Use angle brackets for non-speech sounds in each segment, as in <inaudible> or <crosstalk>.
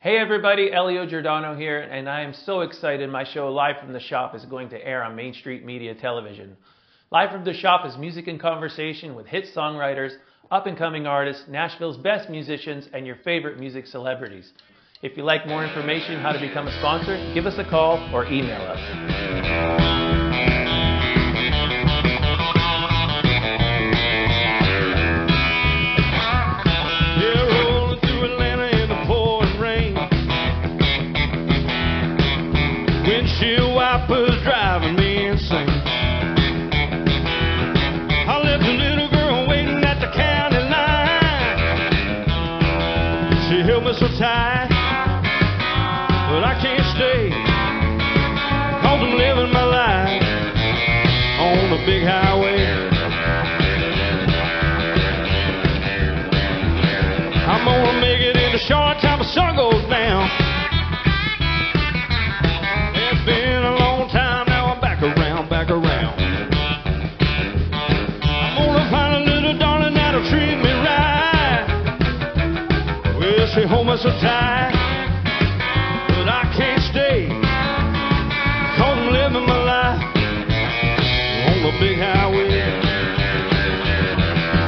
Hey everybody, Elio Giordano here, and I am so excited my show Live from the Shop is going to air on Main Street Media Television. Live from the Shop is music and conversation with hit songwriters, up and coming artists, Nashville's best musicians, and your favorite music celebrities. If you'd like more information on how to become a sponsor, give us a call or email us. So tight, but I can't stay. Cause I'm living my life on the big highway. Well, she hold me so tight, but I can't stay. Cause living my life on the big highway.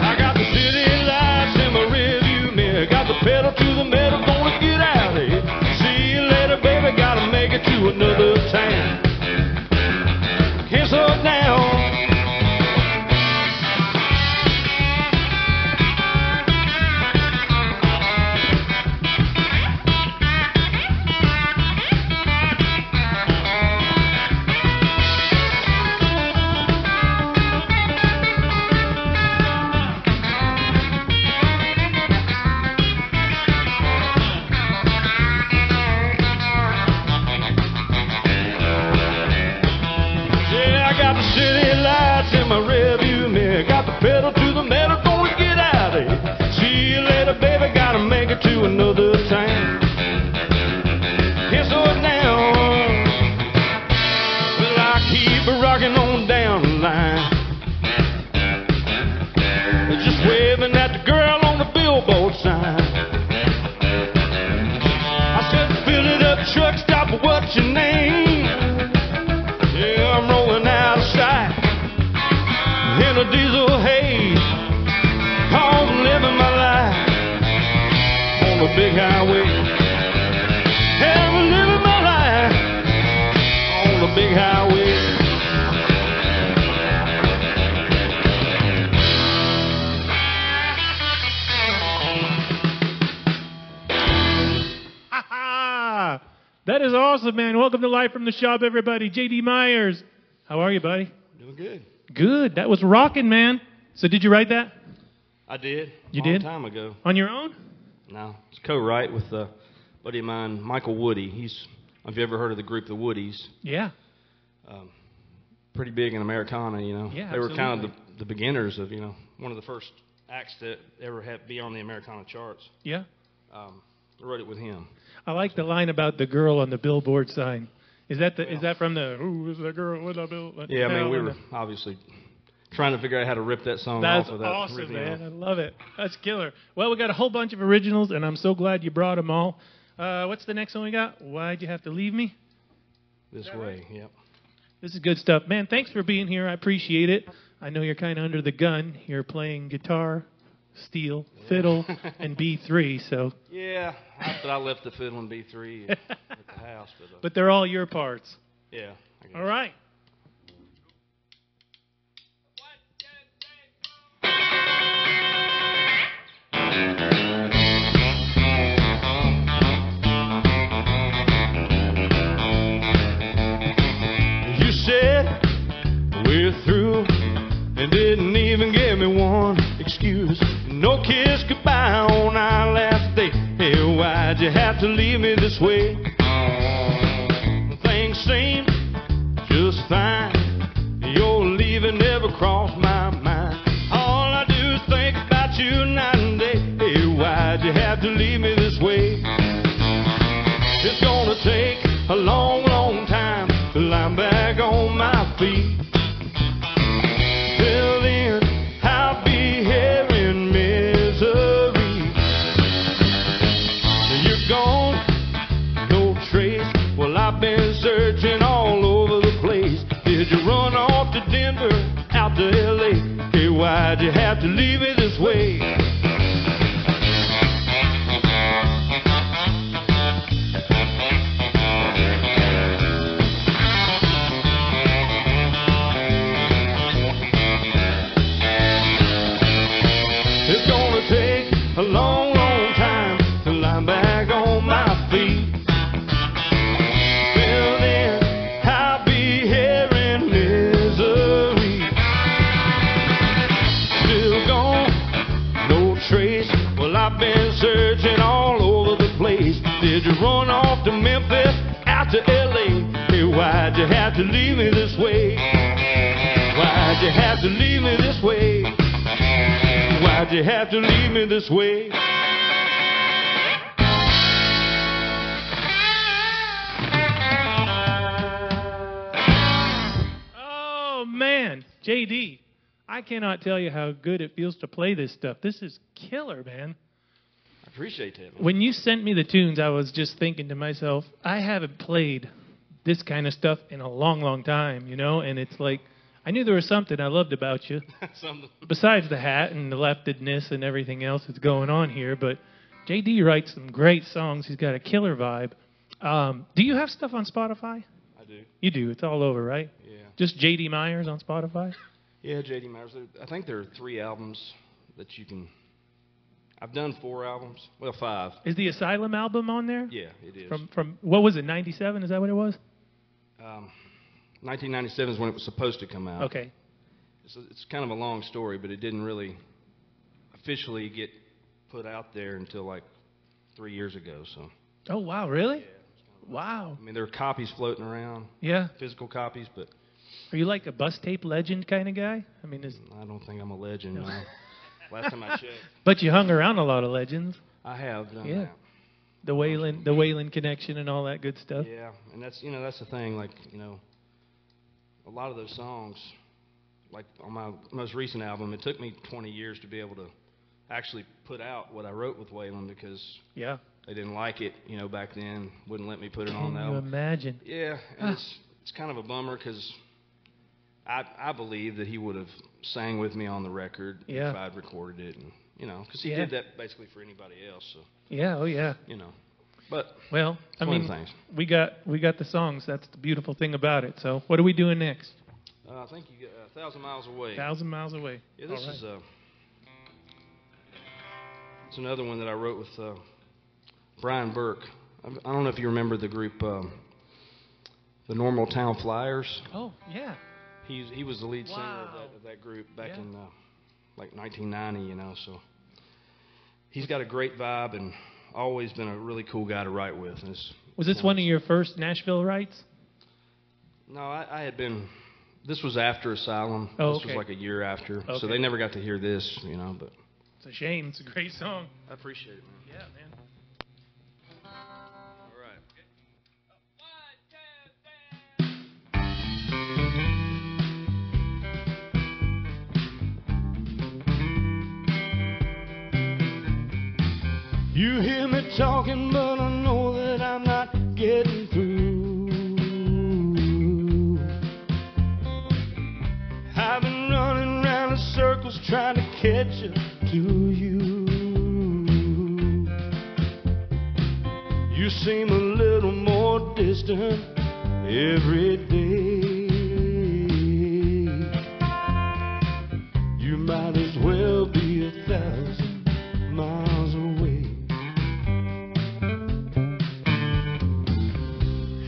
I got the city lights in my rearview mirror. Got the pedal to the metal, gonna get out of here. See you later, baby. Gotta make it to another town. From the Shop, everybody. JD Myers. How are you, buddy? Doing good. Good. That was rocking, man. So, did you write that I did. You did? A time ago. on your own? No, it's co-write with a buddy of mine, Michael Woody. He's. Have you ever heard of the group The Woodies? Yeah. um, pretty big in Americana, you know. Yeah, they were kind of the, the beginners of, you know, one of the first acts that ever had be on the Americana charts. Yeah. Um, I wrote it with him. I like the line about the girl on the billboard sign. Is that the? Is that from the? Who is the girl with the bill? Yeah, I mean, we were obviously trying to figure out how to rip that song That's off of that. That's awesome, riff, man. know. I love it. That's killer. Well, we got a whole bunch of originals, and I'm so glad you brought them all. Uh, what's the next one we got? Why'd you have to leave me? This way, yep. This is good stuff, man. Thanks for being here. I appreciate it. I know you're kind of under the gun. You're playing guitar, steel, fiddle, <laughs> and B3. So, Yeah, I, but I left the fiddle and B3 at, at the house. But, uh, <laughs> but they're all your parts. yeah. I guess. All right. You said we're through and didn't even give me one excuse. No kiss goodbye on our last day. Hey, why'd you have to leave me this way? Things seem just fine. Your leaving never crossed my mind. All I do is think about you night and day. Hey, why'd you have to leave me this way? It's gonna take a long, Did you run off to Memphis, out to LA? Hey, why'd you have to leave me this way? Why'd you have to leave me this way? Why'd you have to leave me this way? Oh man, JD, I cannot tell you how good it feels to play this stuff. This is killer, man. Appreciate that. When you sent me the tunes, I was just thinking to myself, I haven't played this kind of stuff in a long, long time, you know. And it's like I knew there was something I loved about you, <laughs> besides the hat and the leftedness and everything else that's going on here. But JD writes some great songs. He's got a killer vibe. Um, do you have stuff on Spotify? I do. You do. It's all over, right? Yeah. Just JD Myers on Spotify. Yeah, JD Myers. I think there are three albums that you can. I've done four albums. Well, five. Is the Asylum album on there? Yeah, it is. From from what was it? Ninety seven? Is that what it was? um, 1997 is when it was supposed to come out. Okay. It's, it's kind of a long story, but it didn't really officially get put out there until like three years ago. So, Oh wow, really? Yeah. Wow. I mean, there are copies floating around, Yeah. physical copies, but Are you like a bus tape legend kind of guy? I mean, is, I don't think I'm a legend. No. <laughs> Last time I checked, but you hung around a lot of legends. I have done Yeah. The Waylon, the Waylon connection, and all that good stuff. Yeah, and that's you know that's the thing. Like you know, a lot of those songs, like on my most recent album, it took me 20 years to be able to actually put out what I wrote with Waylon because Yeah. they didn't like it, you know, back then. Wouldn't let me put it on Can the you imagine? Yeah, and ah. it's it's kind of a bummer because I I believe that he would have sang with me on the record Yeah. if I'd recorded it, and you know, because he Yeah. did that basically for anybody else. So Yeah. Oh yeah. you know, but Well, I mean, things. we got we got the songs. That's the beautiful thing about it. So, what are we doing next? uh, I think you get a thousand miles away. Thousand miles away. Yeah, this right. is uh, it's another one that I wrote with uh, Brian Burke. I I don't know if you remember the group, um, the Normaltown Flyers. Oh yeah. He's he was the lead singer of that, of that group back Yeah. in uh, like 1990, you know. So he's got a great vibe and always been a really cool guy to write with. And it's, Was this one of your first Nashville writes? no, I, I had been. This was after Asylum. Oh, this okay. was like a year after, so they never got to hear this, you know. But It's a shame. It's a great song. I appreciate it, man. Yeah, man. You hear me talking, but I know that I'm not getting through. I've been running round in circles trying to catch up to you. You seem a little more distant every day.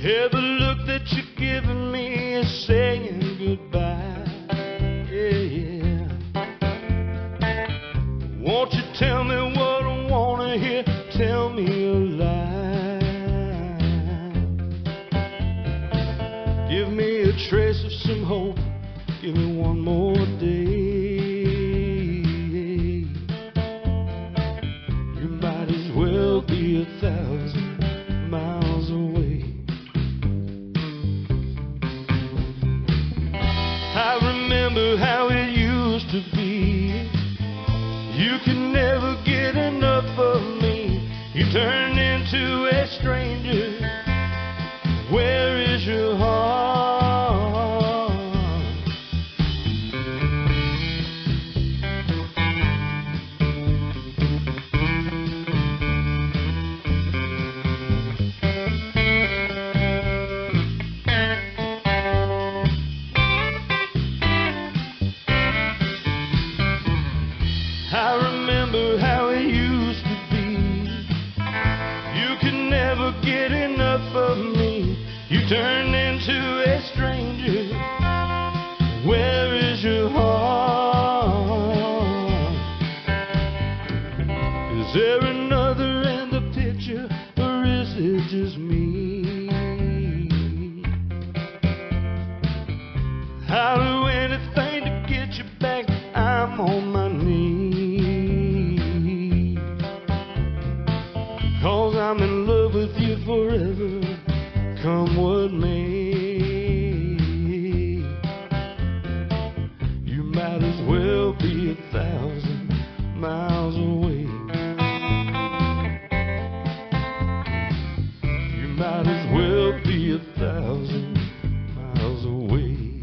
Every look that you're giving me is saying goodbye. Yeah, yeah. Won't you tell me might as well be a thousand miles away.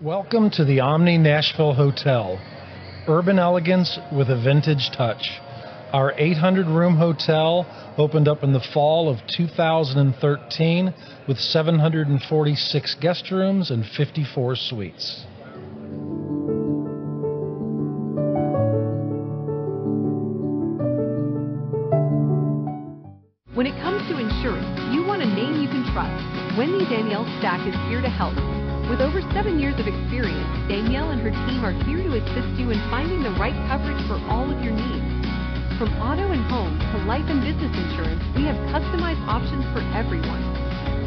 Welcome to the Omni Nashville Hotel. Urban elegance with a vintage touch. Our 800 room hotel opened up in the fall of 2013 with 746 guest rooms and 54 suites. When it comes to insurance, you want a name you can trust. Wendy Danielle Stack is here to help. With over seven years of experience, Danielle and her team are here to assist you in finding the right coverage for all. From auto and home to life and business insurance, we have customized options for everyone.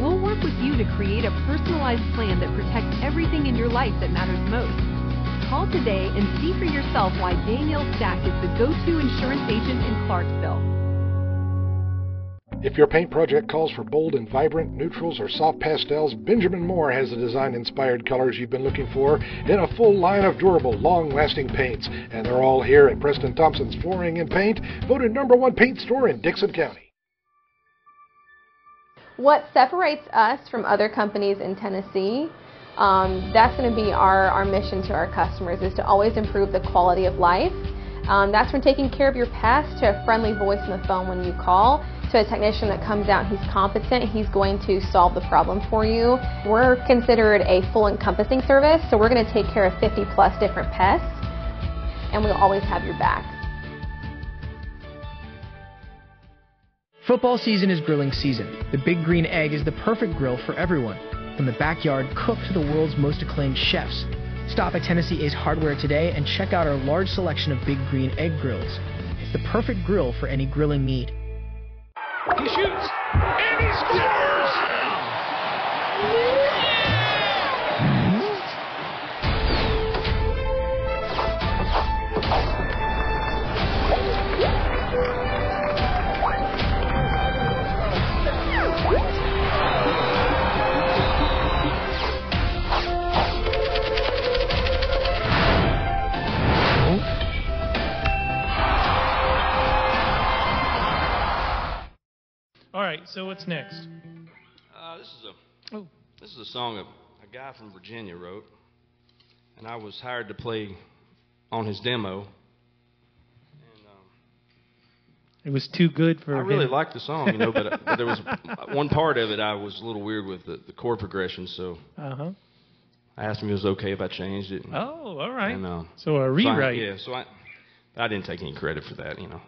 We'll work with you to create a personalized plan that protects everything in your life that matters most. Call today and see for yourself why Danielle Stack is the go-to insurance agent in Clarksville. If your paint project calls for bold and vibrant neutrals or soft pastels, Benjamin Moore has the design inspired colors you've been looking for in a full line of durable, long lasting paints. And they're all here at Preston Thompson's Flooring and Paint, voted number one paint store in Dickson County. What separates us from other companies in Tennessee, um, that's going to be our, our mission to our customers, is to always improve the quality of life. Um, that's from taking care of your pest to a friendly voice on the phone when you call, to a technician that comes out, he's competent, he's going to solve the problem for you. We're considered a full encompassing service, so we're going to take care of 50 plus different pests, and we'll always have your back. Football season is grilling season. The Big Green Egg is the perfect grill for everyone, from the backyard cook to the world's most acclaimed chefs. Stop at Tennessee Ace Hardware today and check out our large selection of Big Green Egg grills. It's the perfect grill for any grilling need. So what's next? Uh, this is a Oh. this is a song a, a guy from Virginia wrote, and I was hired to play on his demo. And um, It was too good for I really him. liked the song, you know, but, but there was <laughs> one part of it I was a little weird with the, the chord progression, so Uh huh. I asked him if it was okay if I changed it. and- Oh, all right. And, uh, so a so I- rewrite. yeah, so I I didn't take any credit for that, you know.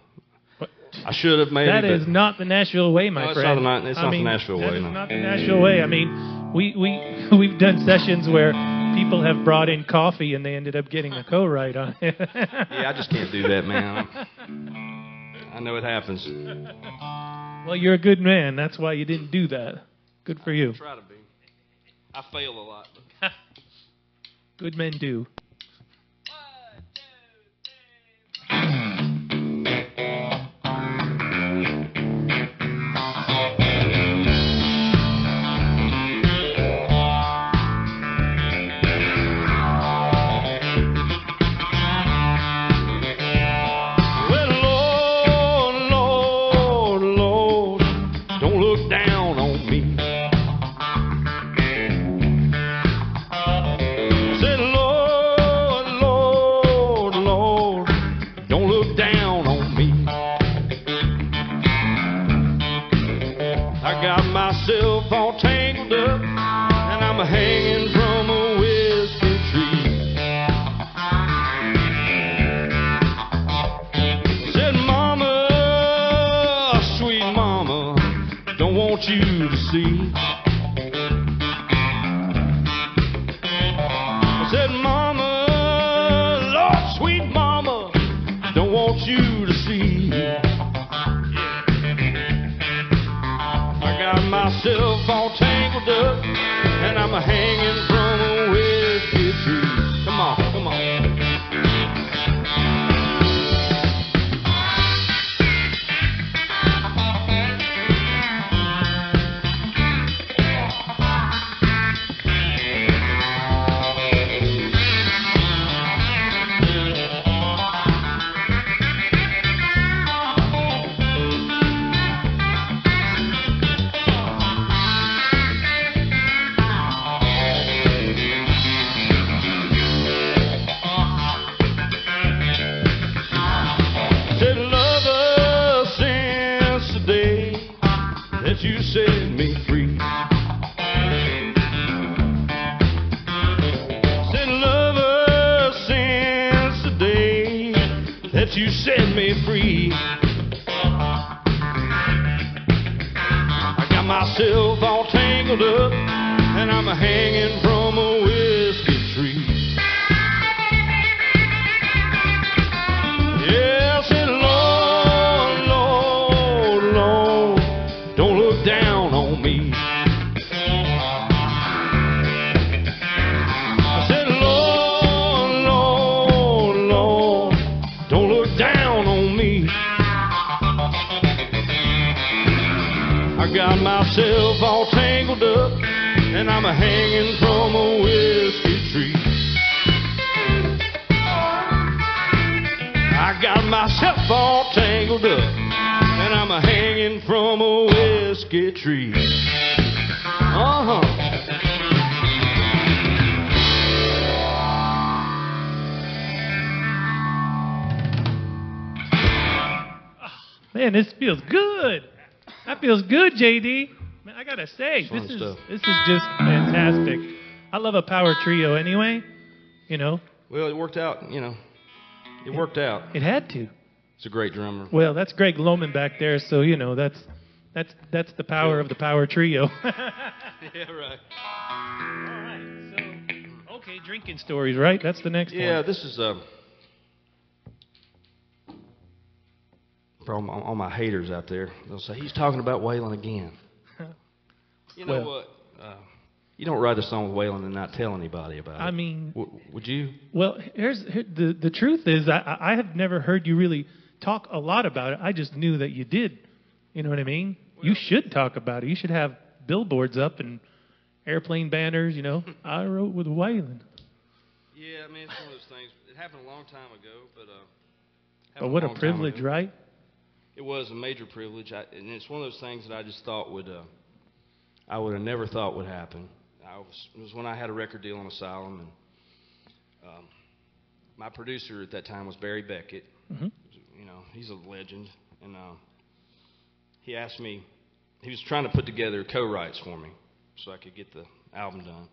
I should have maybe. That is not the Nashville way, my No, it's friend. not the- it's I not the mean, Nashville that way, is no. not the Nashville way. I mean, we we <laughs> we've done sessions where people have brought in coffee and they ended up getting a co-write on it. <laughs> Yeah, I just can't do that, man. <laughs> I know it happens. well, you're a good man. That's why you didn't do that. Good for you. Try to be. I fail a lot. Good men do. You set me free. I got myself all tangled up, and I'm hanging from a whiskey and I'm a hanging from a whiskey tree. I got myself all tangled up, and I'm a hanging from a whiskey tree. Uh huh. Man, this feels good. That feels good, JD. Man, I gotta say, Fun this is stuff. this is just fantastic. I love a power trio anyway. You know, Well, it worked out. You know, it worked out. it had to. It's a great drummer. Well, that's Greg Loman back there, so you know that's that's that's the power of the power trio. <laughs> Yeah, right. All right, so okay, drinking stories, right? That's the next one. Yeah, one. this is uh, for all my, all my haters out there. They'll say he's talking about Waylon again. You know Well- what? Uh, you don't write a song with Waylon and not tell anybody about it. I mean, W- would you? Well, here's here, the the truth is I I I have never heard you really talk a lot about it. I just knew that you did. You know what I mean? you should talk about it. You should have billboards up and airplane banners. You know, <laughs> I wrote with Waylon. Yeah, I mean it's one of those things. It happened a long time ago, but uh. But what a long time privilege, right? It was a major privilege, I, and it's one of those things that I just thought would, uh, I would have never thought would happen. I was, it was when I had a record deal on Asylum, and um, my producer at that time was Barry Beckett. Mhm. You know, he's a legend, and uh, he asked me, he was trying to put together co-writes for me, so I could get the album done.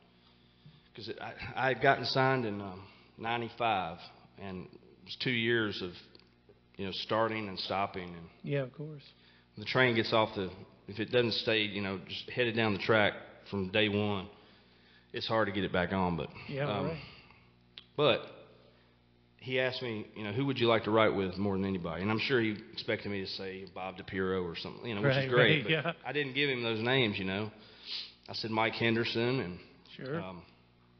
Because I, I had gotten signed in um, '95, and it was two years of, you know, starting and stopping, and Yeah, of course. the train gets off the if it doesn't stay you know just headed down the track from day one it's hard to get it back on but Yeah, um, right. but he asked me you know who would you like to write with more than anybody and i'm sure he expected me to say bob DiPiero or something you know which Right, is great right, but yeah. i didn't give him those names you know i said mike henderson and Sure. um,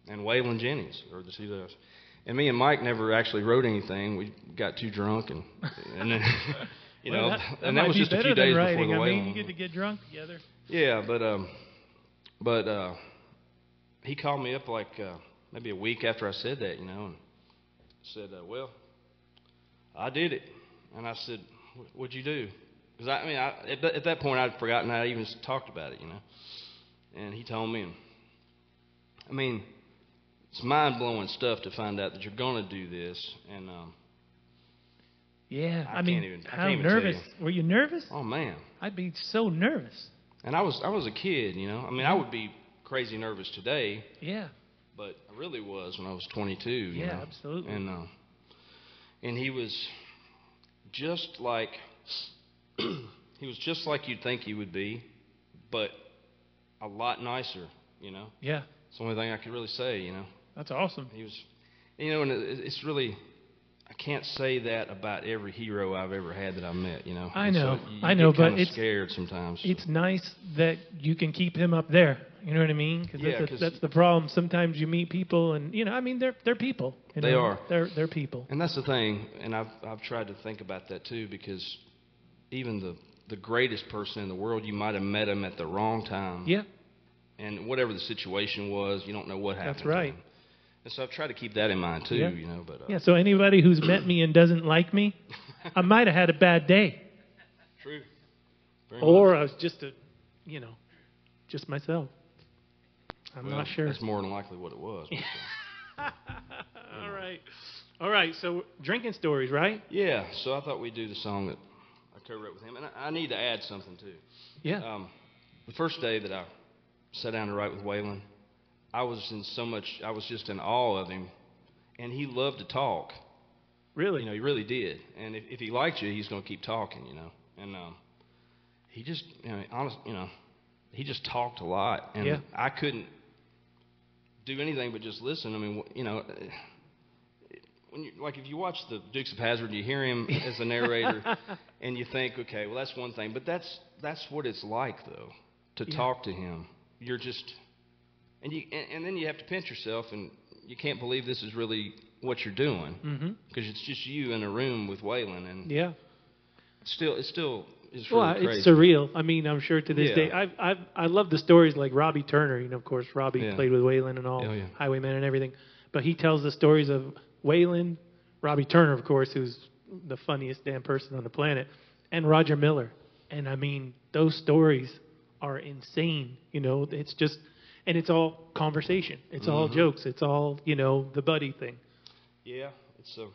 and Waylon Jennings or the two of us. And me and Mike never actually wrote anything. We got too drunk and and then <laughs> you Well, know that, that and that was be just a few days writing. before the I mean, you get to get drunk together. Yeah, but um, but uh, he called me up like uh, maybe a week after I said that, you know, and said, uh, "Well, I did it," and I said, "What'd you do?" Because I, I mean, I, at, that, at that point I'd forgotten I even talked about it, you know, and he told me, and I mean, it's mind blowing stuff to find out that you're going to do this, and um, Yeah, I I, mean, can't even- I how can't even tell nervous you. were you? Nervous? oh man, I'd be so nervous. and I was I was a kid, you know. I mean, I would be crazy nervous today, Yeah. but I really was when I was 22. You Yeah, know? absolutely. And uh, and he was just like <clears throat> he was just like you'd think he would be, but a lot nicer. You know, Yeah. it's the only thing I could really say. You know, That's awesome. he was, you know, and it, it's really. I can't say that about every hero I've ever had that I met, you know. I And so know, you I know, but it's- scared sometimes. It's nice that you can keep him up there. You know what I mean? 'Cause Yeah, that's, 'cause- that's the problem. Sometimes you meet people, and you know, I mean, they're they're people. You They are. They're they're people. And that's the thing, and I've I've tried to think about that too, because even the the greatest person in the world, you might have met him at the wrong time, Yeah, and whatever the situation was, you don't know what happened. that's right. And so I've tried to keep that in mind too, Yeah. you know. But uh, Yeah. So anybody who's met me and doesn't like me, I might have had a bad day, true. Very or much. I was just a, you know, just myself. I'm Well, not sure. That's more than likely what it was. but, uh, <laughs> All right. All right. So drinking stories, right? yeah. So I thought we'd do the song that I co-wrote with him, and I, I need to add something too. Yeah. Um, the first day that I sat down to write with Waylon, I was in so much, I was just in awe of him, and he loved to talk. really? You know, he really did. And if, if he liked you, he's going to keep talking. You know, and um, he just, you know, honest, you know, he just talked a lot, and Yeah. I couldn't do anything but just listen. I mean, you know. When you, like if you watch the Dukes of Hazzard, you hear him <laughs> as the narrator, and you think, okay, well that's one thing, but that's that's what it's like though, to Yeah. talk to him. You're just, and you and, and then you have to pinch yourself, and you can't believe this is really what you're doing mm-hmm. because it's just you in a room with Waylon, and Yeah. still, it still is really Well, crazy. it's surreal. I mean, I'm sure to this Yeah. day, I've, I've, I love the stories like Robby Turner. You know, of course, Robby Yeah. played with Waylon and all, Oh, yeah. Highwayman and everything. But he tells the stories of Waylon, Robby Turner, of course, who's the funniest damn person on the planet, and Roger Miller. And I mean, those stories are insane. You know, it's just, and it's all conversation. It's all Mhm. jokes. It's all, you know, the buddy thing. yeah, it's a,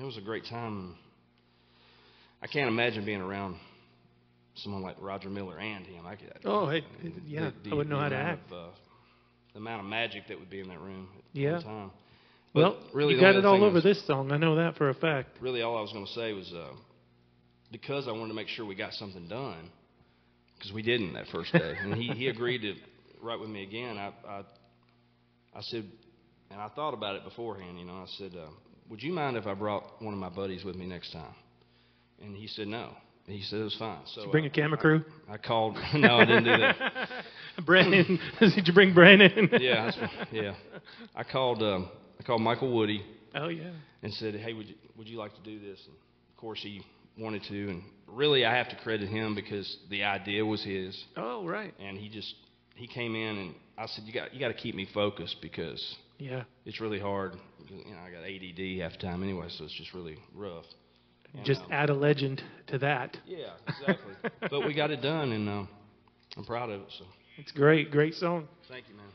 it was a great time. I can't imagine being around someone like Roger Miller and him. I could. Oh, hey, the- yeah, the- I wouldn't know how to act. Of, uh, the amount of magic that would be in that room at Yeah. time. But Well, really, you got it all over was- this song. I know that for a fact. really all I was going to say was uh, because I wanted to make sure we got something done because we didn't that first day, and he, he agreed to write with me again. I, I I said, and I thought about it beforehand. You know, I said, uh, would you mind if I brought one of my buddies with me next time? And he said no. He said it was fine. So Did you bring I- a camera crew? I called. <laughs> no, I didn't do that. <laughs> Brandon, <laughs> did you bring Brandon? Yeah, that's, yeah. I called. Um, I called Michael Woody. Oh yeah. and said, "Hey, would you, would you like to do this?" And of course, he wanted to. And really, I have to credit him because the idea was his, Oh right. and he just he came in and I said, "You got you got to keep me focused because Yeah. it's really hard. You know, I got ADD half the time anyway, so it's just really rough." And, Just um, add a legend to that. yeah, exactly. <laughs> but we got it done, and uh, I'm proud of it. So It's great. Great song. thank you, man.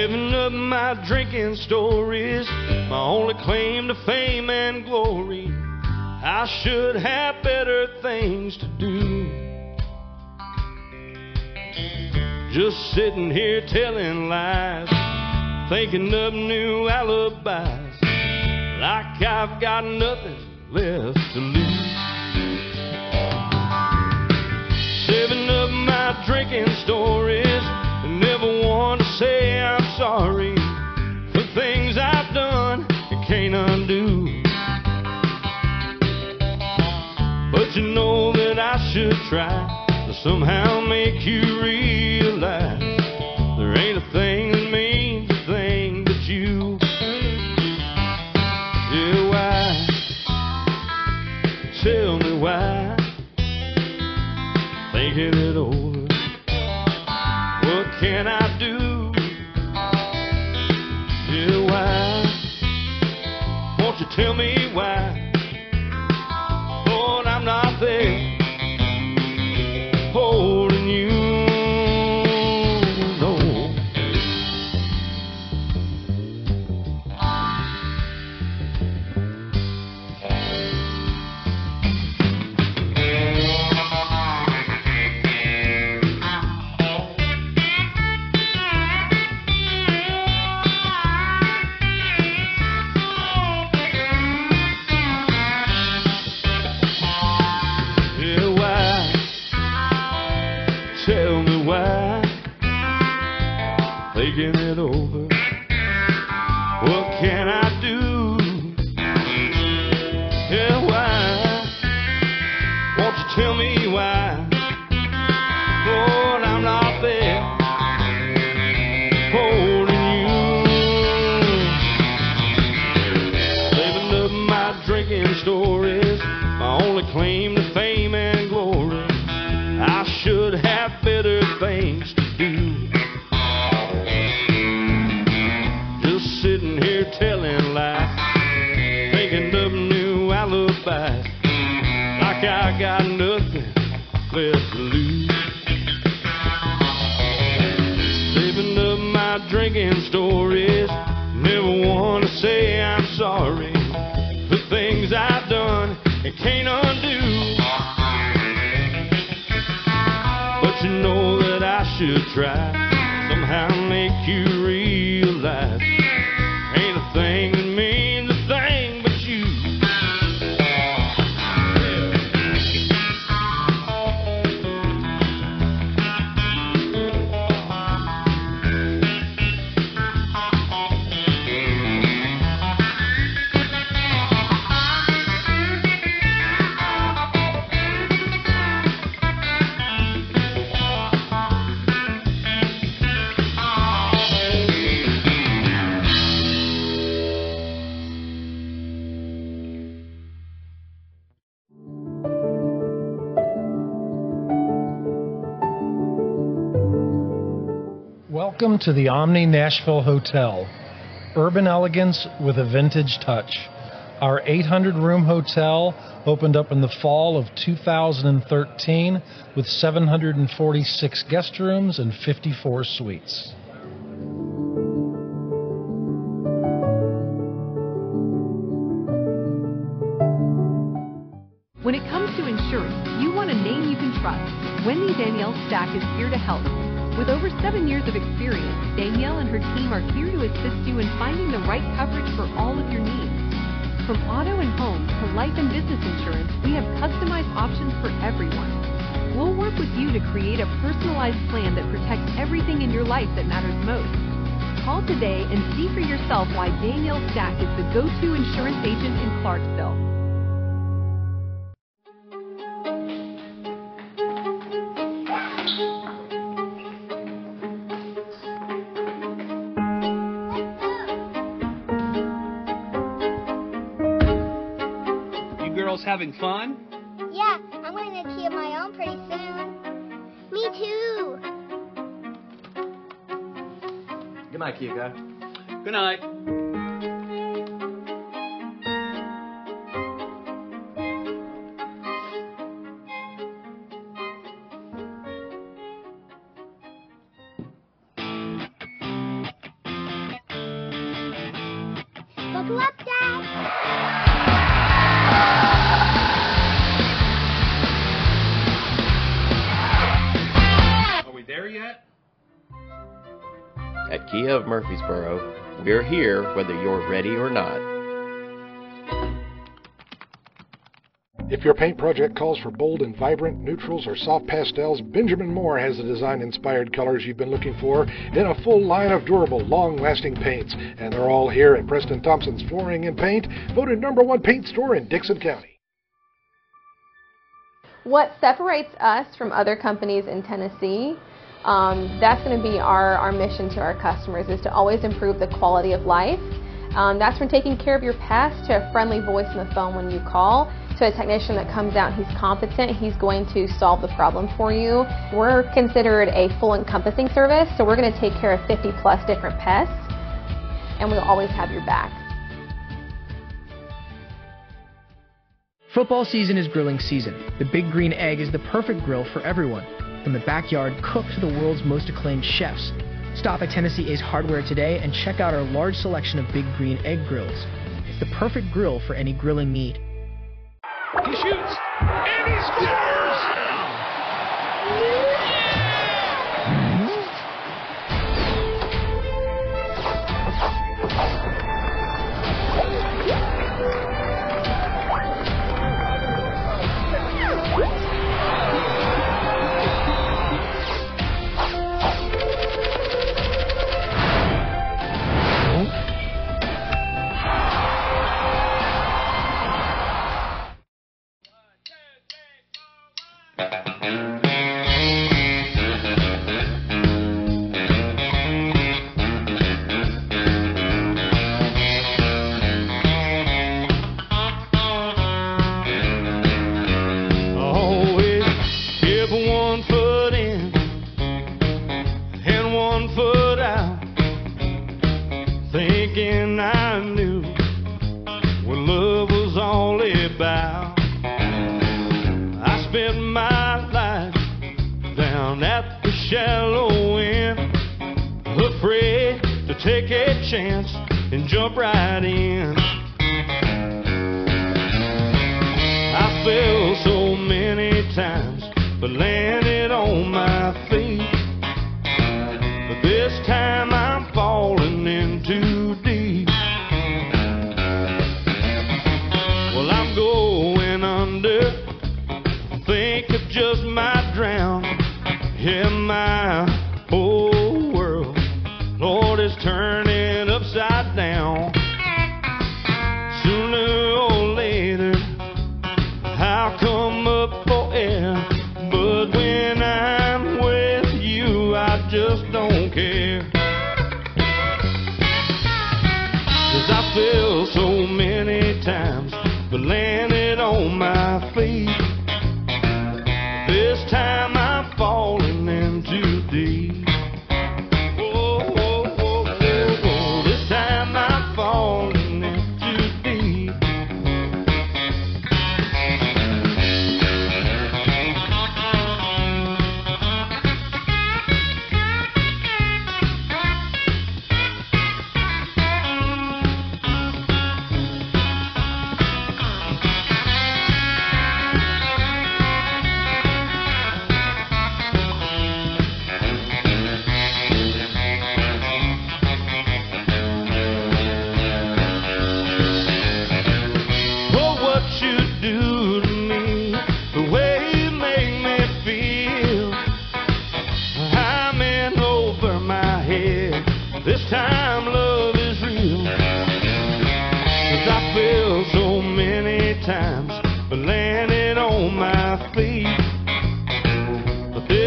Saving up my drinking stories, my only claim to fame and glory. I should have better things to do. Just sitting here telling lies, thinking up new alibis, like I've got nothing left to lose. Saving up my drinking stories, never want to say I'm sorry for things I've done and can't undo. But you know that I should try to somehow make you realize can't undo. But you know that I should try somehow make you realize to the Omni Nashville Hotel. Urban elegance with a vintage touch. Our 800 room hotel opened up in the fall of 2013 with 746 guest rooms and 54 suites. When it comes to insurance, you want a name you can trust. Wendy Danielle Stack is here to help. With over seven years of experience, Danielle and her team are here to assist you in finding the right coverage for all of your needs. From auto and home to life and business insurance, we have customized options for everyone. We'll work with you to create a personalized plan that protects everything in your life that matters most. Call today and see for yourself why Danielle Stack is the go-to insurance agent in Clarksville. Having fun? Yeah, I'm going to key of my own pretty soon. Me too. Good night, Kia. Good night. Murfreesboro, we're here whether you're ready or not. If your paint project calls for bold and vibrant neutrals or soft pastels, Benjamin Moore has the design inspired colors you've been looking for in a full line of durable, long lasting paints. And they're all here at Preston Thompson's Flooring and Paint, voted number one paint store in Dickson County. What separates us from other companies in Tennessee, um, that's going to be our, our mission to our customers is to always improve the quality of life. Um, that's from taking care of your pest to a friendly voice on the phone when you call to a technician that comes out, he's competent, he's going to solve the problem for you. We're considered a full encompassing service, so we're going to take care of 50 plus different pests, and we'll always have your back. Football season is grilling season. The Big Green Egg is the perfect grill for everyone, from the backyard cook to the world's most acclaimed chefs. Stop at Tennessee Ace Hardware today and check out our large selection of Big Green Egg grills. It's the perfect grill for any grilling need. He shoots and he scores! Right in. I fell so many times, but landed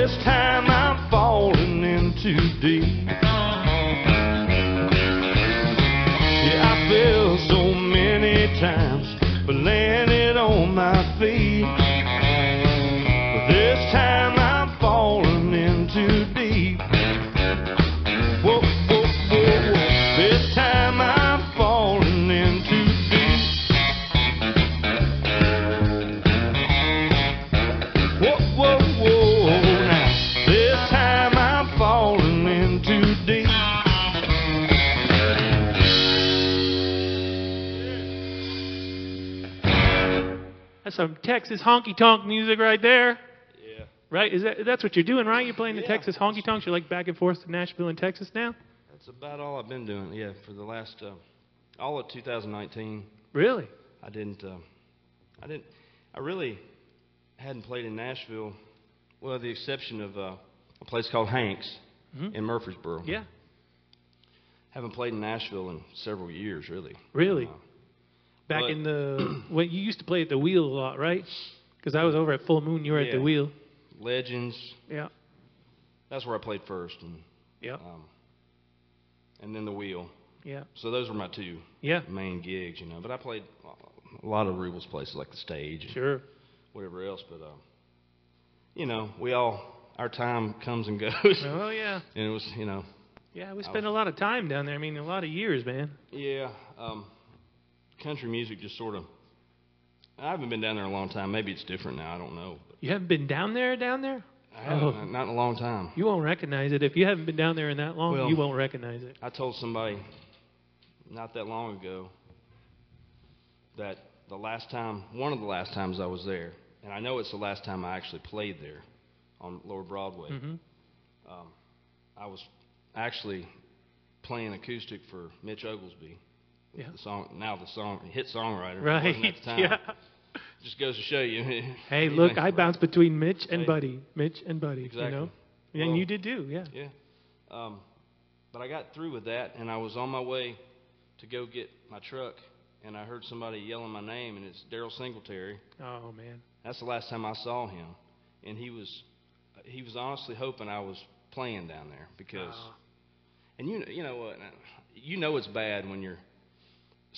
this time I'm falling in too deep. Texas honky tonk music right there. Yeah. Right? Is that that's what you're doing, right? You're playing the Yeah. Texas honky tonks. You're like back and forth to Nashville and Texas now. That's about all I've been doing. Yeah, for the last uh, all of 2019. Really? I didn't. Uh, I didn't. I really hadn't played in Nashville. Well, the exception of uh, a place called Hanks Mhm. in Murfreesboro. Yeah. Haven't played in Nashville in several years, really. Really? Back But- in the <clears throat> when you used to play at the Wheel a lot, right? Because I was over at Full Moon. You were at the Wheel. Legends. Yeah. That's where I played first, and Yeah. um, and then the Wheel. Yeah. So those were my two Yeah. main gigs, you know. But I played a lot of Rubel's places like the stage, and Sure. whatever else. But uh, you know, we all our time comes and <laughs> goes. Oh yeah. And it was, you know, Yeah, we spent a lot of time down there. I mean, a lot of years, man. yeah, um, country music just sort of. I haven't been down there in a long time. Maybe it's different now. I don't know. You haven't been down there, down there? I haven't, Oh. not in a long time. You won't recognize it if you haven't been down there in that long. Well- you won't recognize it. I told somebody not that long ago that the last time, one of the last times I was there, and I know it's the last time I actually played there on Lower Broadway. Mhm. Um, I was actually playing acoustic for Mitch Oglesby. Yeah. The song now the song hit songwriter. Right. At the <laughs> time. Yeah. Just goes to show you. <laughs> Hey, look, I bounced between Mitch and Right. Buddy. Mitch and Buddy. Exactly. You know. Well- and you did too. Yeah. Yeah. Um, but I got through with that, and I was on my way to go get my truck, and I heard somebody yelling my name, and it's Daryle Singletary. Oh man. That's the last time I saw him. and he was he was honestly hoping I was playing down there because, Uh-huh. and you you know what, you know it's bad when you're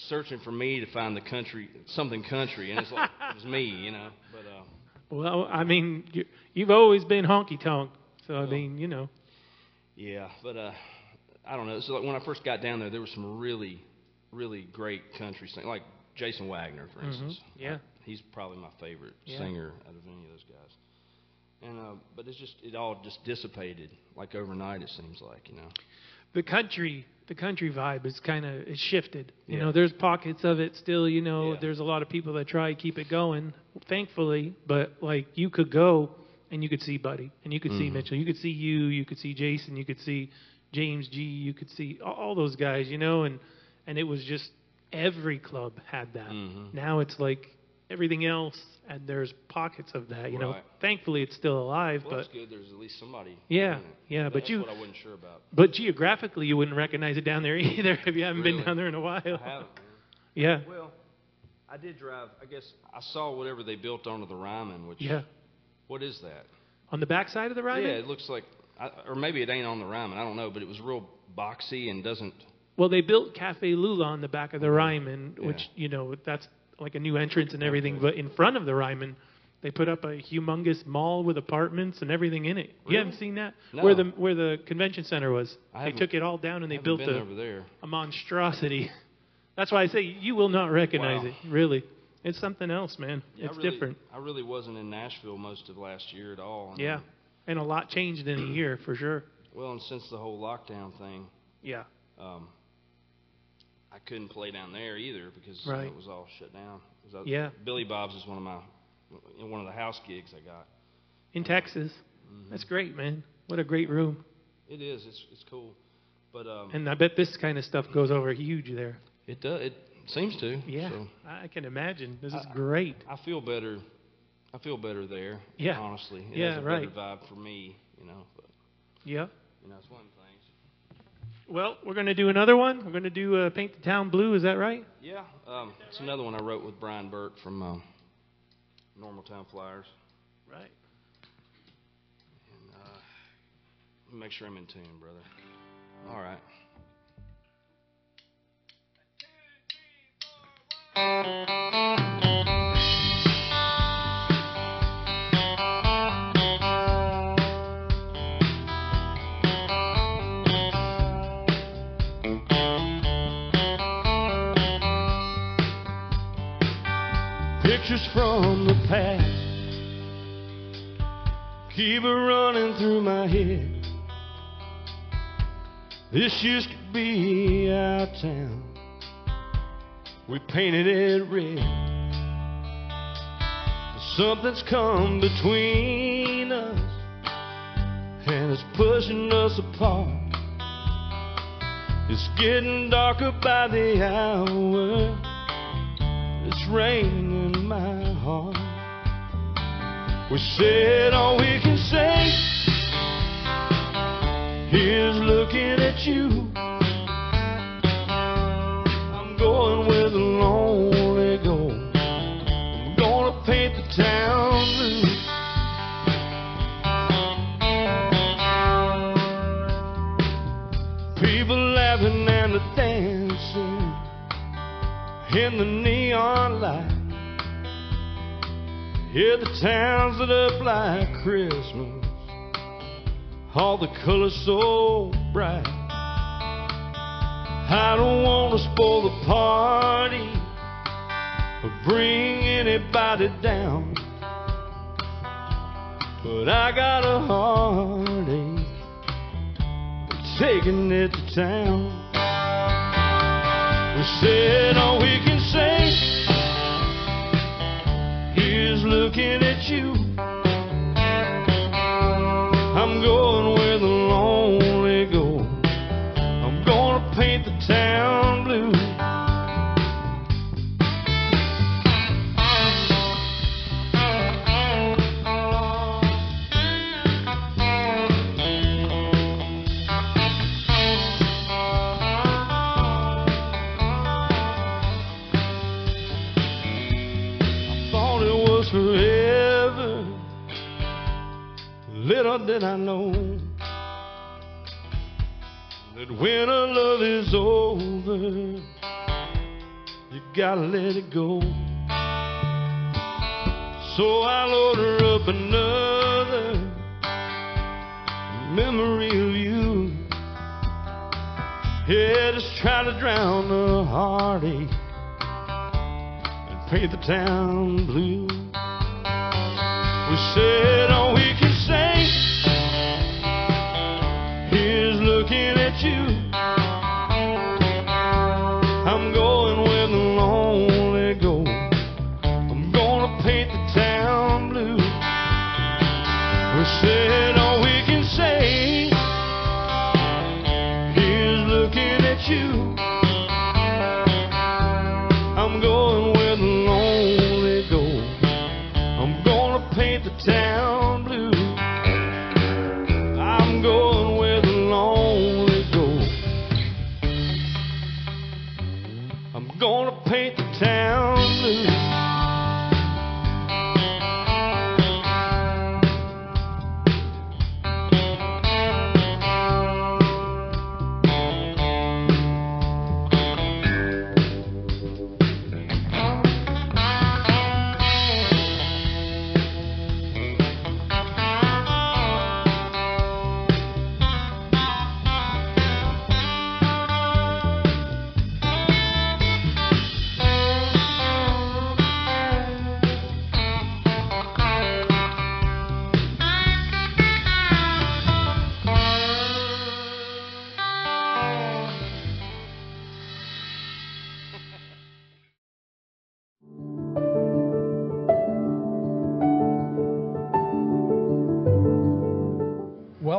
searching for me to find the country something country, and it's like <laughs> it was me, you know. But uh, Well, I mean, you, you've always been honky tonk, so I mean, you know. yeah, but uh, I don't know. So like when I first got down there, there was some really really great country singers, like Jason Wagner, for Mhm. instance. Yeah. he's probably my favorite Yeah. singer out of any of those guys. And uh, but it's just it all just dissipated like overnight. It seems like you know. The country the country vibe is kind of it's shifted you Yeah. know there's pockets of it still you know Yeah. there's a lot of people that try to keep it going thankfully but like you could go and you could see buddy and you could see Mhm. mitchell you could see you you could see jason you could see james g you could see all, all those guys you know and and it was just every club had that Mhm. now it's like everything else and there's pockets of that you know thankfully it's still alive Well, but that's good. There's at least somebody. Yeah, doing it. yeah, but that's you- what I wasn't sure about. but geographically, you wouldn't recognize it down there <laughs> either if you haven't been down there in a while. I haven't. Yeah. Well, I did drive. I guess I saw whatever they built onto the Ryman. Which Yeah. What is that? On the backside of the ride? Yeah, it looks like, I, or maybe it ain't on the Ryman. I don't know, but it was real boxy and doesn't. Well, they built Cafe Lula on the back of the Ryman, Yeah. which, you know, that's like a new entrance and everything. But in front of the Ryman, they put up a humongous mall with apartments and everything in it. You haven't seen that? No. Where the where the convention center was. I They took it all down and they built a, a monstrosity. <laughs> That's why I say you will not recognize Wow. it. Really, it's something else, man. It's I really, different. I really wasn't in Nashville most of last year at all. and, Yeah, and a lot changed in a year for sure. Well, and since the whole lockdown thing, Yeah. um, I couldn't play down there either because Right. it was all shut down. I- Yeah. Billy Bob's is one of my one of the house gigs I got. In Texas. Mm-hmm. That's great, man. What a great room. It is. It's it's cool, but um, And I bet this kind of stuff goes over huge there. it does. It seems to. Yeah. So I can imagine. This is great. I feel better. I feel better there. Yeah. Honestly, it Yeah, has a right. better vibe for me. You know, but Yeah. you know, it's one of the things. Well, we're going to do another one. We're going to do uh, Paint the Town Blue. Is that right? Yeah, um, it's another one I wrote with Brian Burt from um, Normaltown Flyers. Right. And uh, let me make sure I'm in tune, brother. All right. Pictures from the past keep running through my head. This used to be our town. We painted it red. Something's come between us and it's pushing us apart. It's getting darker by the hour. It's raining We said all we can say is looking at you. I'm going where the lonely go. I'm gonna paint the town blue. People laughing and dancing in the neon light. Yeah, the town's lit up like Christmas. All the colors so bright. I don't want to spoil the party or bring anybody down. But I got a heartache taking it to town. We said all we can looking at you. Little did I know that when a love is over, you gotta let it go. So I'll order up another memory of you. Yeah, just try to drown the heartache and paint the town blue. We said all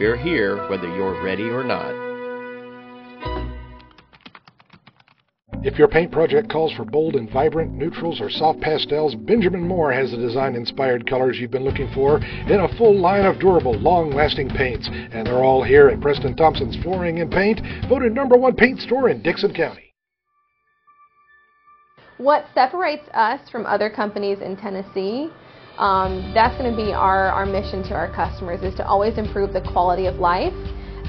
We're here whether you're ready or not. If your paint project calls for bold and vibrant neutrals or soft pastels, Benjamin Moore has the design inspired colors you've been looking for in a full line of durable, long lasting paints. And they're all here at Preston Thompson's Flooring and Paint, voted number one paint store in Dickson County. What separates us from other companies in Tennessee, um, that's going to be our, our mission to our customers is to always improve the quality of life.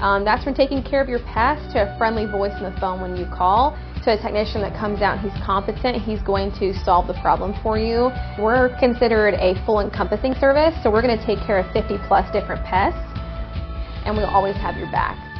Um, that's from taking care of your pest to a friendly voice on the phone when you call to a technician that comes out and he's competent, he's going to solve the problem for you. We're considered a full encompassing service, so we're going to take care of 50 plus different pests and we'll always have your back.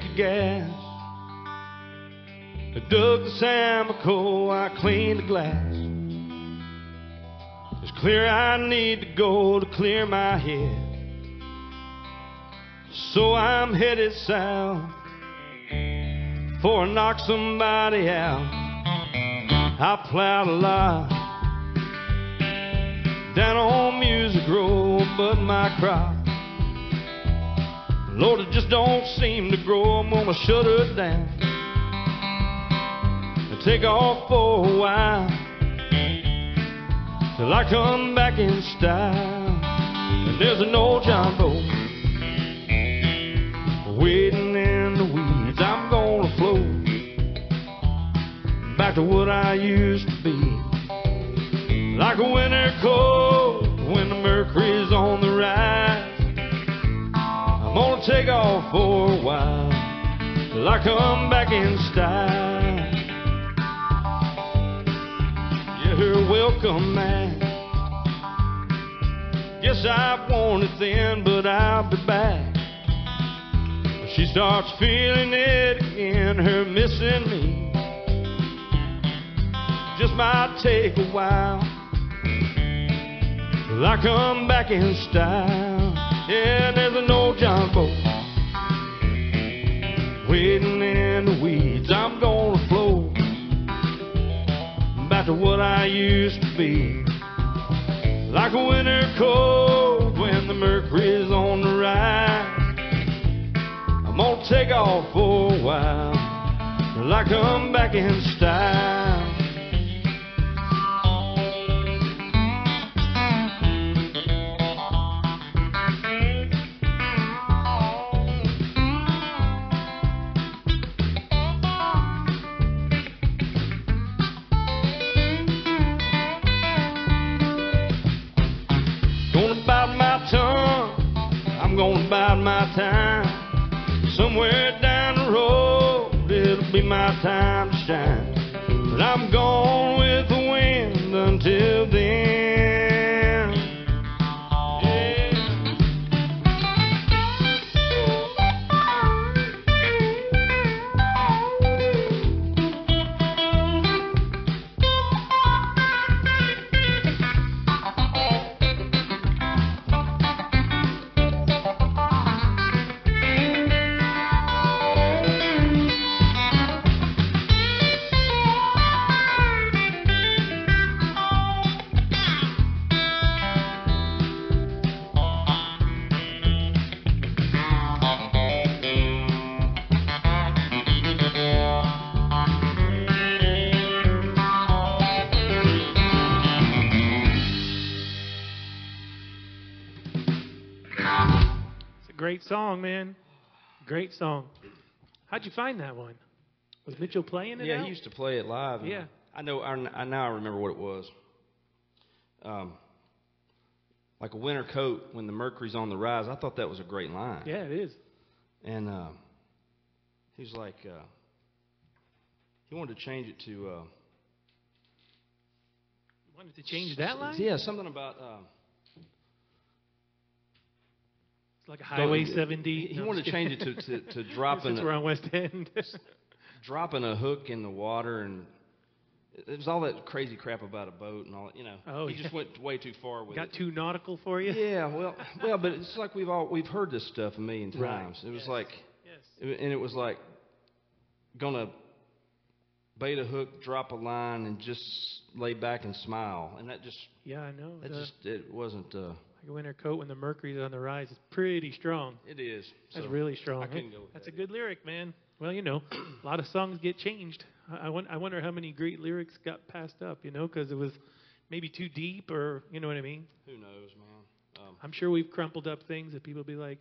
Tank of gas. I dug the Samico, I cleaned the glass. It's Clear I need to go to clear my head. So I'm headed south for I knock somebody out. I plowed a lot down on Music Road, but my crop, Lord, it just don't seem to grow. I'm gonna shut it down and take off for a while till I come back in style. And there's an old John Boy waiting in the weeds. I'm gonna float back to what I used to be. Like a winter cold take off for a while till I come back in style. You're welcome, man. Guess worn it thin, but I'll be back. She starts feeling it again, her missing me. Just might take a while till I come back in style. Yeah, there's an old John Boy waiting in the weeds. I'm gonna float back to what I used to be. Like a winter cold when the mercury's on the rise. I'm gonna take off for a while till I come back in style. Great song. How'd you find that one? Was Mitchell playing it? Yeah, out? he used to play it live. Yeah. I know. I, I now I remember what it was. Um, like a winter coat when the mercury's on the rise. I thought that was a great line. Yeah, it is. And uh, he's like, uh, he wanted to change it to. Uh, Wanted to change that line? Yeah, something about. Uh, It's like a Highway Go- 70. He No, wanted to change it to, to, to dropping Since a, we're on West End. <laughs> dropping a hook in the water and it was all that crazy crap about a boat and all that, you know. Oh, he yeah. just went way too far with Got it. too nautical for you? Yeah, well, well, but it's like we've all we've heard this stuff a million Right. times. It was like, Yes. and it was like gonna bait a hook, drop a line, and just lay back and smile, and that just Yeah, I know. that The- just it wasn't. uh like a winter coat when the mercury's on the rise is pretty strong. It is. That's So, really strong. I couldn't go with That's a good lyric, man. Well, you know, a lot of songs get changed. I, I, I wonder how many great lyrics got passed up, you know, because it was maybe too deep or, you know what I mean? Who knows, man? Um, I'm sure we've crumpled up things that people be like,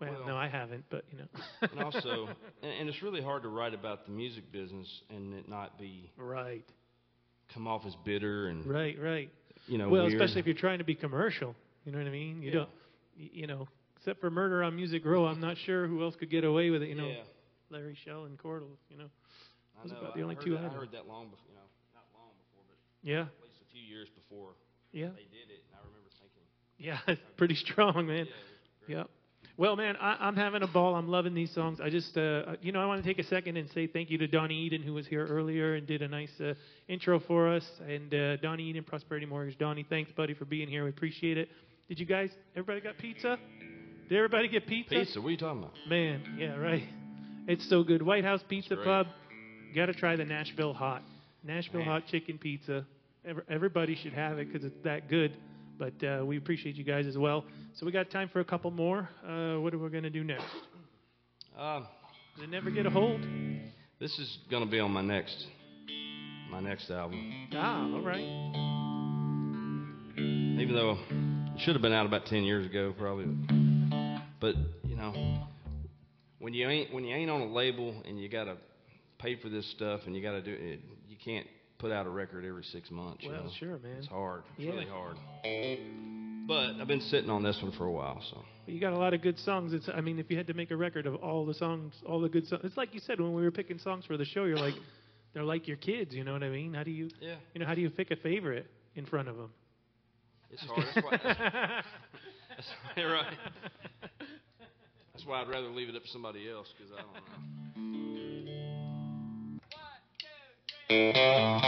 well, Well- no, I haven't, but, you know. <laughs> and also, <laughs> and, and it's really hard to write about the music business and it not be right, come off as bitter and right, right. you know well, weird. especially if you're trying to be commercial. You know what I mean? You Yeah. don't, you know, except for Murder on Music Row, I'm not sure who else could get away with it. You know, Yeah. Larry Shell and Cordle. You know, I those know. are about I the only two that, I I heard that long before, you know, not long before, but Yeah, at least a few years before yeah, they did it. And I remember thinking, yeah. <laughs> It's pretty strong, man. yeah. Well, man, I, I'm having a ball. I'm loving these songs. I just, uh, you know, I want to take a second and say thank you to Donnie Eden, who was here earlier and did a nice uh, intro for us. And uh, Donnie Eden, Prosperity Mortgage. Donnie, thanks, buddy, for being here. We appreciate it. Did you guys, everybody got pizza? Did everybody get pizza? Pizza? What are you talking about? Man, yeah, right. It's so good. White House Pizza. Pub. Got to try the Nashville Hot. Nashville Man. Hot Chicken Pizza. Everybody should have it because it's that good. But uh, we appreciate you guys as well. So we got time for a couple more. Uh, what are we going to do next? Uh, it never get a hold? this is gonna be on my next, my next album. Ah, all right. Even though should have been out about ten years ago, probably. But you know, when you ain't when you ain't on a label and you gotta pay for this stuff and you gotta do it, you can't put out a record every six months. you Well, know? sure, man. It's hard. It's Yeah. really hard. But I've been sitting on this one for a while, so. But you got a lot of good songs. It's, I mean, if you had to make a record of all the songs, all the good songs, it's like you said when we were picking songs for the show. You're like, they're like your kids. You know what I mean? How do you, Yeah. you know, how do you pick a favorite in front of them? It's hard. That's why, that's, that's right. That's why I'd rather leave it up to somebody else because I don't know. Well,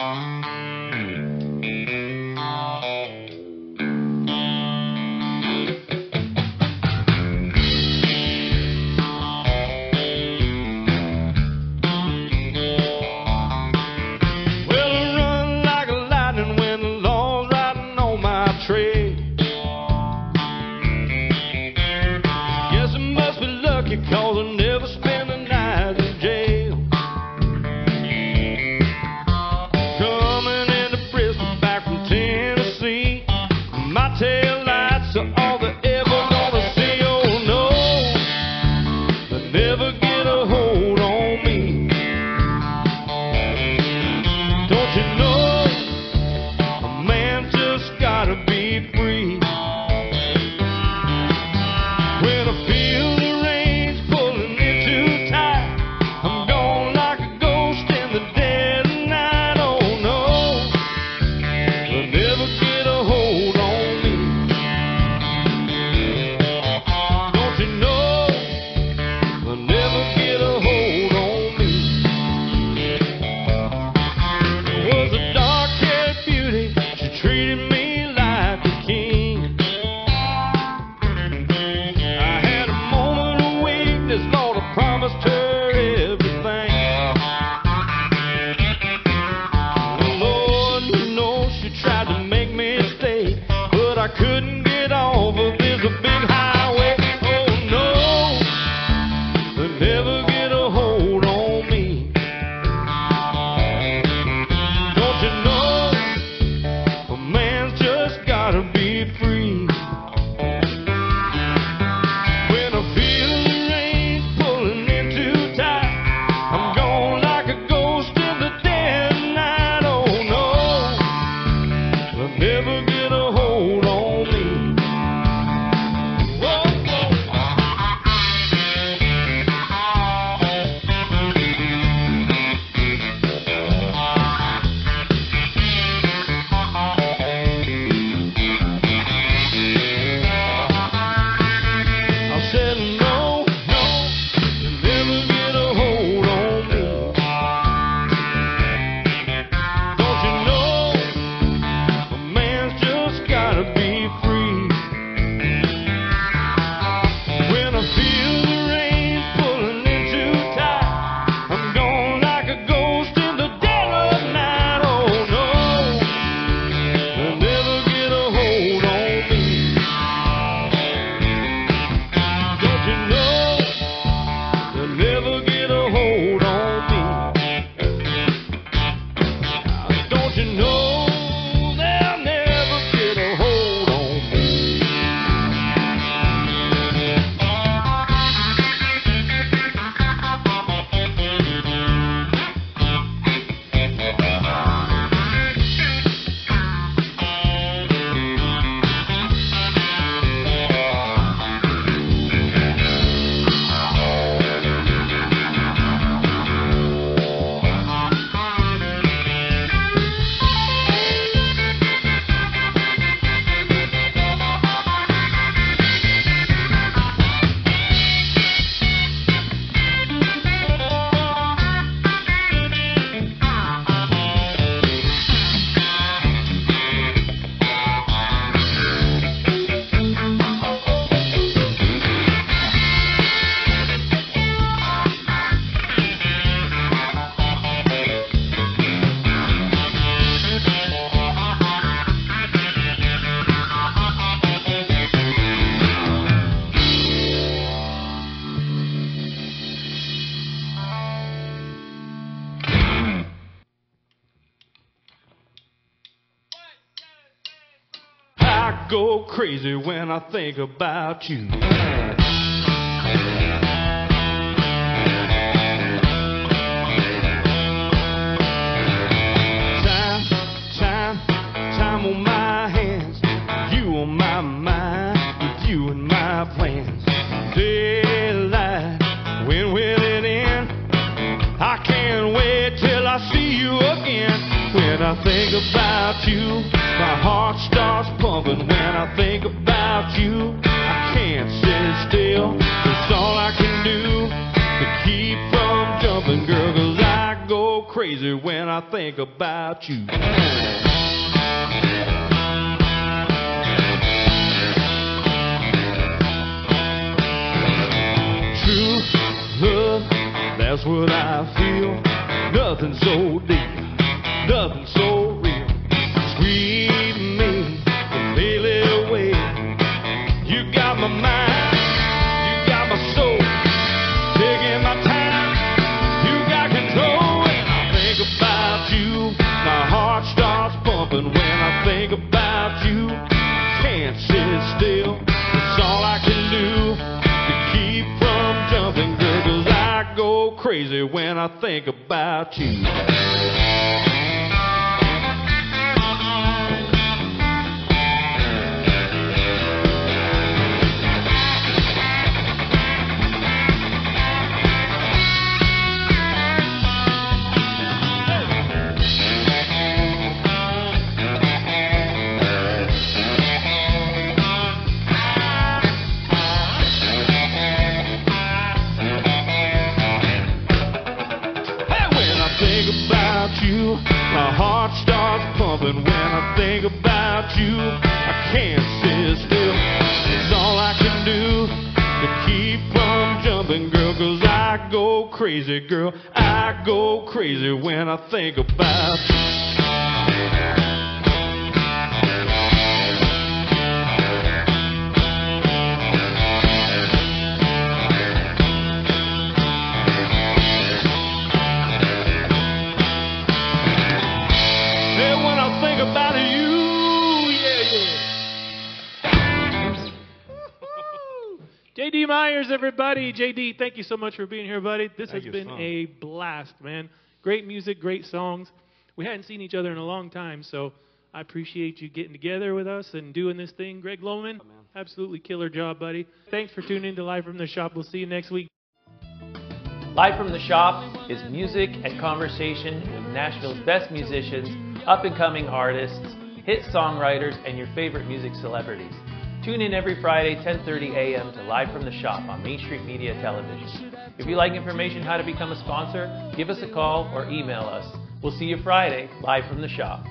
crazy when I think about you. Time, time, time on my hands. You on my mind, you in my plans. Daylight, when will it end? I can't wait till I see you again. When I think about you, my heart starts pumping. When I think about you, I can't sit still. It's all I can do to keep from jumping, girl, 'cause I go crazy when I think about you. That's what I feel. Nothing so deep, nothing so real. Sweet crazy when I think about you. Think about when I think about you, yeah, yeah. <laughs> JD Myers, everybody. JD, thank you so much for being here, buddy. This Thank has been son. a blast, man. Great music, great songs. We hadn't seen each other in a long time, so I appreciate you getting together with us and doing this thing. Greg Loman, oh, absolutely killer job, buddy. Thanks for tuning in to Live from the Shop. We'll see you next week. Live from the Shop is music and conversation with Nashville's best musicians, up and coming artists, hit songwriters, and your favorite music celebrities. Tune in every Friday, 10:30 a.m. to Live from the Shop on Main Street Media Television. If you like information how to become a sponsor, give us a call or email us. We'll see you Friday, live from the shop.